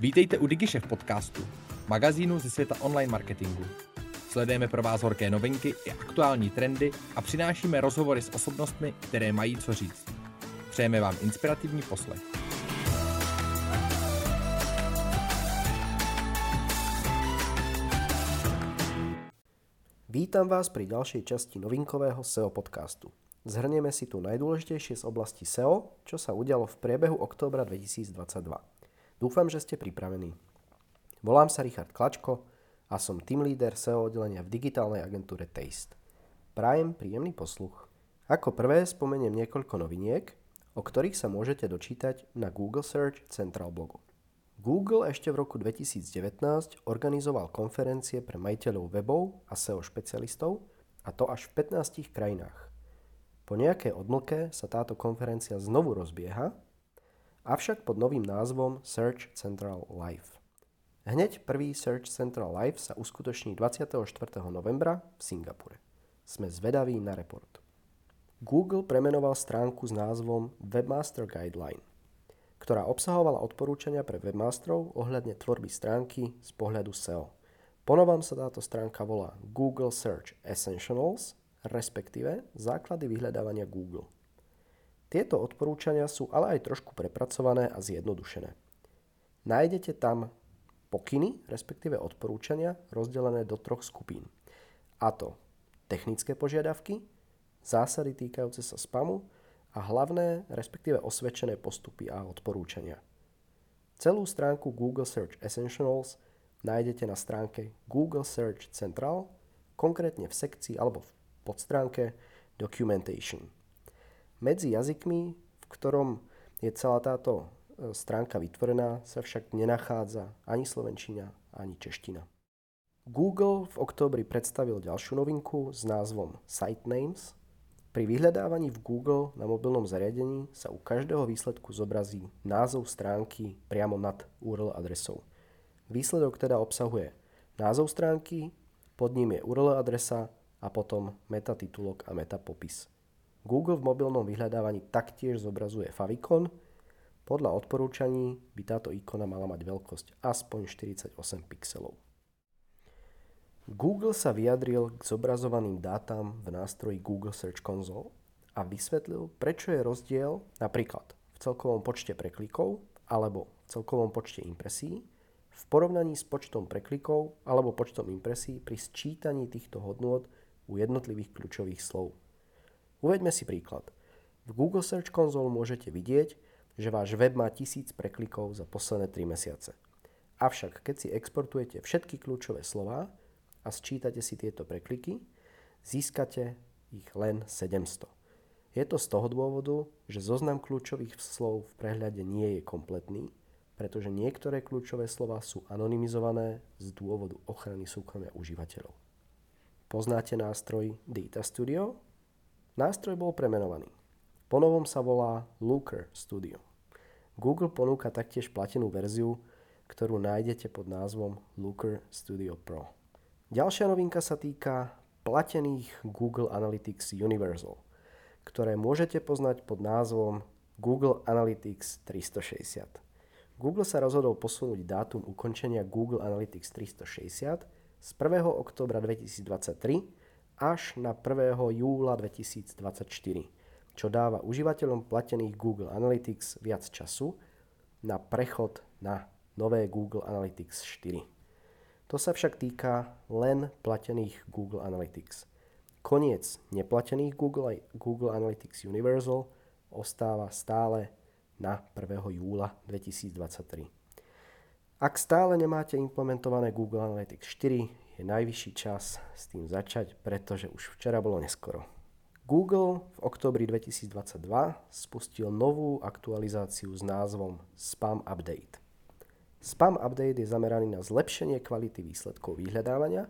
Vítejte u DigiShef podcastu, magazínu ze světa online marketingu. Sledujeme pro vás horké novinky i aktuální trendy a přinášíme rozhovory s osobnostmi, které mají co říct. Přejeme vám inspirativní poslech. Vítam vás pri ďalšej časti novinkového SEO podcastu. Zhrnieme si tu najdôležitejšie z oblasti SEO, čo sa udialo v priebehu októbra 2022. Dúfam, že ste pripravení. Volám sa Richard Klačko a som team leader SEO oddelenia v digitálnej agentúre Taste. Prajem príjemný posluch. Ako prvé spomeniem niekoľko noviniek, o ktorých sa môžete dočítať na Google Search Central blogu. Google ešte v roku 2019 organizoval konferencie pre majiteľov webov a SEO špecialistov, a to až v 15 krajinách. Po nejakej odmlke sa táto konferencia znovu rozbieha, avšak pod novým názvom Search Central Live. Hneď prvý Search Central Live sa uskutoční 24. novembra v Singapure. Sme zvedaví na report. Google premenoval stránku s názvom Webmaster Guideline, ktorá obsahovala odporúčania pre webmasterov ohľadne tvorby stránky z pohľadu SEO. Ponovom sa táto stránka volá Google Search Essentials respektíve základy vyhľadávania Google. Tieto odporúčania sú ale aj trošku prepracované a zjednodušené. Nájdete tam pokyny, respektíve odporúčania, rozdelené do troch skupín. A to technické požiadavky, zásady týkajúce sa spamu a hlavné, respektíve osvedčené postupy a odporúčania. Celú stránku Google Search Essentials nájdete na stránke Google Search Central, konkrétne v sekcii alebo v podstránke Documentation. Medzi jazykmi, v ktorom je celá táto e, stránka vytvorená, sa však nenachádza ani slovenčina, ani čeština. Google v októbri predstavil ďalšiu novinku s názvom Site Names. Pri vyhľadávaní v Google na mobilnom zariadení sa u každého výsledku zobrazí názov stránky priamo nad URL adresou. Výsledok teda obsahuje názov stránky, pod ním je URL adresa a potom metatitulok a metapopis. Google v mobilnom vyhľadávaní taktiež zobrazuje favicon. Podľa odporúčaní by táto ikona mala mať veľkosť aspoň 48 pixelov. Google sa vyjadril k zobrazovaným dátam v nástroji Google Search Console a vysvetlil, prečo je rozdiel napríklad v celkovom počte preklikov alebo v celkovom počte impresí v porovnaní s počtom preklikov alebo počtom impresí pri sčítaní týchto hodnôt u jednotlivých kľúčových slov. Uveďme si príklad. V Google Search Console môžete vidieť, že váš web má tisíc preklikov za posledné 3 mesiace. Avšak keď si exportujete všetky kľúčové slova a sčítate si tieto prekliky, získate ich len 700. Je to z toho dôvodu, že zoznam kľúčových slov v prehľade nie je kompletný, pretože niektoré kľúčové slova sú anonymizované z dôvodu ochrany súkromia užívateľov. Poznáte nástroj Data Studio? Nástroj bol premenovaný. Ponovom sa volá Looker Studio. Google ponúka taktiež platenú verziu, ktorú nájdete pod názvom Looker Studio Pro. Ďalšia novinka sa týka platených Google Analytics Universal, ktoré môžete poznať pod názvom Google Analytics 360. Google sa rozhodol posunúť dátum ukončenia Google Analytics 360 z 1. oktobra 2023 až na 1. júla 2024, čo dáva užívateľom platených Google Analytics viac času na prechod na nové Google Analytics 4. To sa však týka len platených Google Analytics. Koniec neplatených Google, Google Analytics Universal ostáva stále na 1. júla 2023. Ak stále nemáte implementované Google Analytics 4, je najvyšší čas s tým začať, pretože už včera bolo neskoro. Google v oktobri 2022 spustil novú aktualizáciu s názvom Spam Update. Spam Update je zameraný na zlepšenie kvality výsledkov vyhľadávania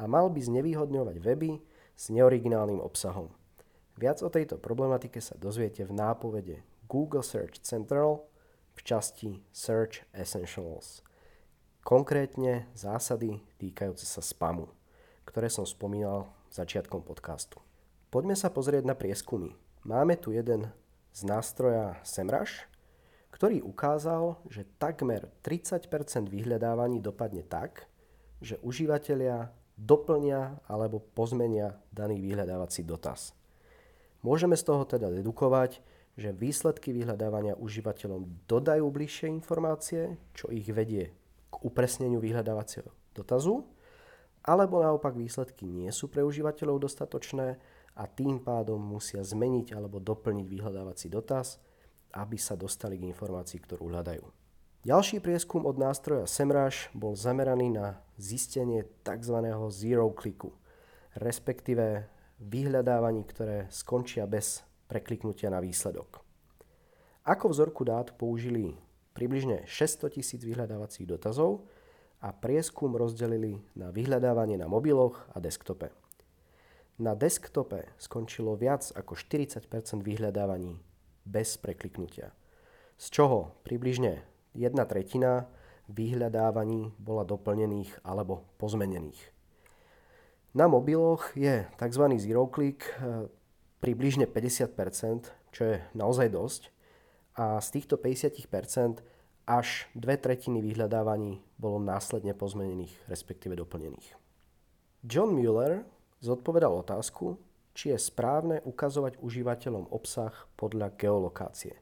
a mal by znevýhodňovať weby s neoriginálnym obsahom. Viac o tejto problematike sa dozviete v nápovede Google Search Central v časti Search Essentials. Konkrétne zásady týkajúce sa spamu, ktoré som spomínal začiatkom podcastu. Poďme sa pozrieť na prieskumy. Máme tu jeden z nástroja SEMrush, ktorý ukázal, že takmer 30% vyhľadávaní dopadne tak, že užívateľia doplnia alebo pozmenia daný vyhľadávací dotaz. Môžeme z toho teda dedukovať, že výsledky vyhľadávania užívateľom dodajú bližšie informácie, čo ich vedie k upresneniu vyhľadávacieho dotazu, alebo naopak výsledky nie sú pre užívateľov dostatočné a tým pádom musia zmeniť alebo doplniť vyhľadávací dotaz, aby sa dostali k informácii, ktorú hľadajú. Ďalší prieskum od nástroja SEMrush bol zameraný na zistenie tzv. zero clicku, respektíve vyhľadávaní, ktoré skončia bez prekliknutia na výsledok. Ako vzorku dát použili približne 600 tisíc vyhľadávacích dotazov a prieskum rozdelili na vyhľadávanie na mobiloch a desktope. Na desktope skončilo viac ako 40% vyhľadávaní bez prekliknutia, z čoho približne jedna tretina vyhľadávaní bola doplnených alebo pozmenených. Na mobiloch je tzv. zero click eh, približne 50%, čo je naozaj dosť. A z týchto 50% až dve tretiny vyhľadávaní bolo následne pozmenených, respektíve doplnených. John Mueller zodpovedal otázku, či je správne ukazovať užívateľom obsah podľa geolokácie.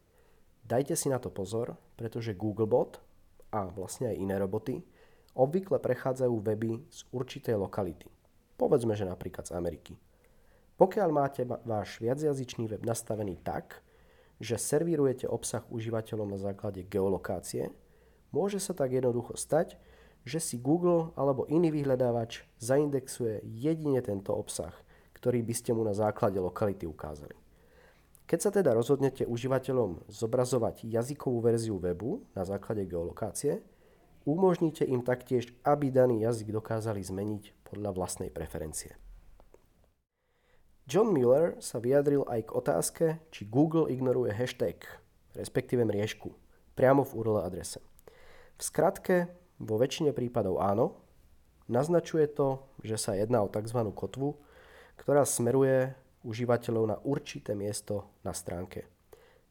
Dajte si na to pozor, pretože Googlebot a vlastne aj iné roboty obvykle prechádzajú weby z určitej lokality. Povedzme, že napríklad z Ameriky. Pokiaľ máte váš viacjazyčný web nastavený tak, že servírujete obsah užívateľom na základe geolokácie, môže sa tak jednoducho stať, že si Google alebo iný vyhľadávač zaindexuje jedine tento obsah, ktorý by ste mu na základe lokality ukázali. Keď sa teda rozhodnete užívateľom zobrazovať jazykovú verziu webu na základe geolokácie, umožníte im taktiež, aby daný jazyk dokázali zmeniť podľa vlastnej preferencie. John Miller sa vyjadril aj k otázke, či Google ignoruje hashtag, respektíve mriežku, priamo v URL adrese. V skratke, vo väčšine prípadov áno, naznačuje to, že sa jedná o tzv. kotvu, ktorá smeruje užívateľov na určité miesto na stránke.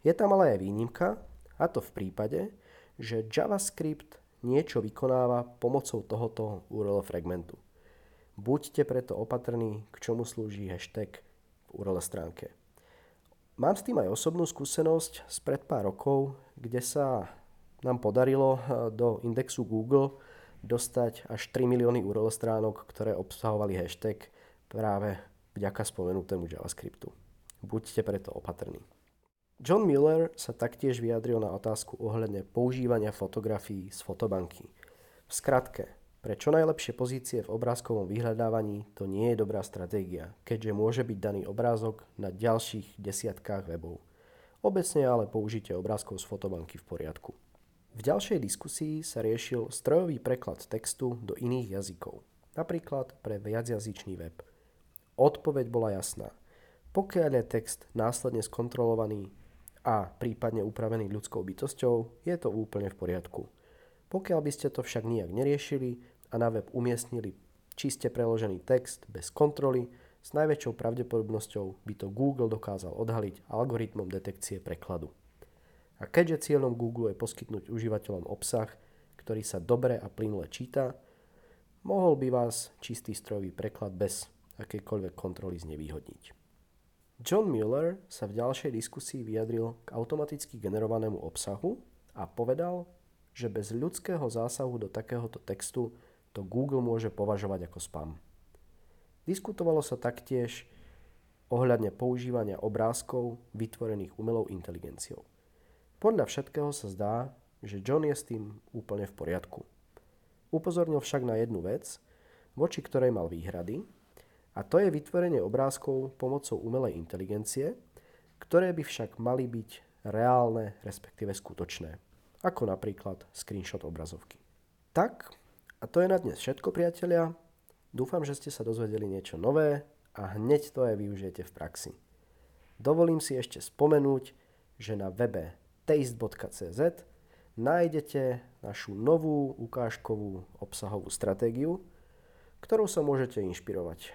Je tam ale aj výnimka, a to v prípade, že JavaScript niečo vykonáva pomocou tohoto URL fragmentu. Buďte preto opatrní, k čomu slúži hashtag URL stránke. Mám s tým aj osobnú skúsenosť z pred pár rokov, kde sa nám podarilo eh, do indexu Google dostať až 3 milióny URL stránok, ktoré obsahovali hashtag práve vďaka spomenutému JavaScriptu. Buďte preto opatrní. John Miller sa taktiež vyjadril na otázku ohľadne používania fotografií z fotobanky. V skratke, pre čo najlepšie pozície v obrázkovom vyhľadávaní to nie je dobrá stratégia, keďže môže byť daný obrázok na ďalších desiatkách webov. Obecne ale použitie obrázkov z fotobanky v poriadku. V ďalšej diskusii sa riešil strojový preklad textu do iných jazykov, napríklad pre viacjazyčný web. Odpoveď bola jasná. Pokiaľ je text následne skontrolovaný a prípadne upravený ľudskou bytosťou, je to úplne v poriadku. Pokiaľ by ste to však nijak neriešili, a na web umiestnili čiste preložený text bez kontroly, s najväčšou pravdepodobnosťou by to Google dokázal odhaliť algoritmom detekcie prekladu. A keďže cieľom Google je poskytnúť užívateľom obsah, ktorý sa dobre a plynule číta, mohol by vás čistý strojový preklad bez akejkoľvek kontroly znevýhodniť. John Mueller sa v ďalšej diskusii vyjadril k automaticky generovanému obsahu a povedal, že bez ľudského zásahu do takéhoto textu to Google môže považovať ako spam. Diskutovalo sa taktiež ohľadne používania obrázkov vytvorených umelou inteligenciou. Podľa všetkého sa zdá, že John je s tým úplne v poriadku. Upozornil však na jednu vec, voči ktorej mal výhrady, a to je vytvorenie obrázkov pomocou umelej inteligencie, ktoré by však mali byť reálne, respektíve skutočné, ako napríklad screenshot obrazovky. Tak a to je na dnes všetko, priatelia. Dúfam, že ste sa dozvedeli niečo nové a hneď to aj využijete v praxi. Dovolím si ešte spomenúť, že na webe taste.cz nájdete našu novú ukážkovú obsahovú stratégiu, ktorou sa môžete inšpirovať.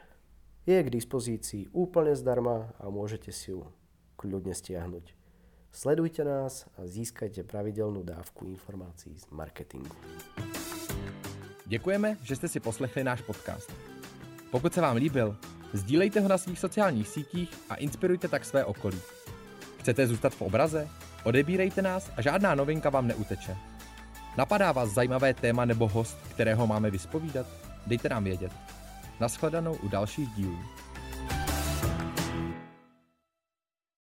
Je k dispozícii úplne zdarma a môžete si ju kľudne stiahnuť. Sledujte nás a získajte pravidelnú dávku informácií z marketingu. Děkujeme, že jste si poslechli náš podcast. Pokud se vám líbil, sdílejte ho na svých sociálních sítích a inspirujte tak své okolí. Chcete zůstat v obraze? Odebírejte nás a žádná novinka vám neuteče. Napadá vás zajímavé téma nebo host, kterého máme vyspovídat? Dejte nám vědět. Naschledanou u dalších dílů.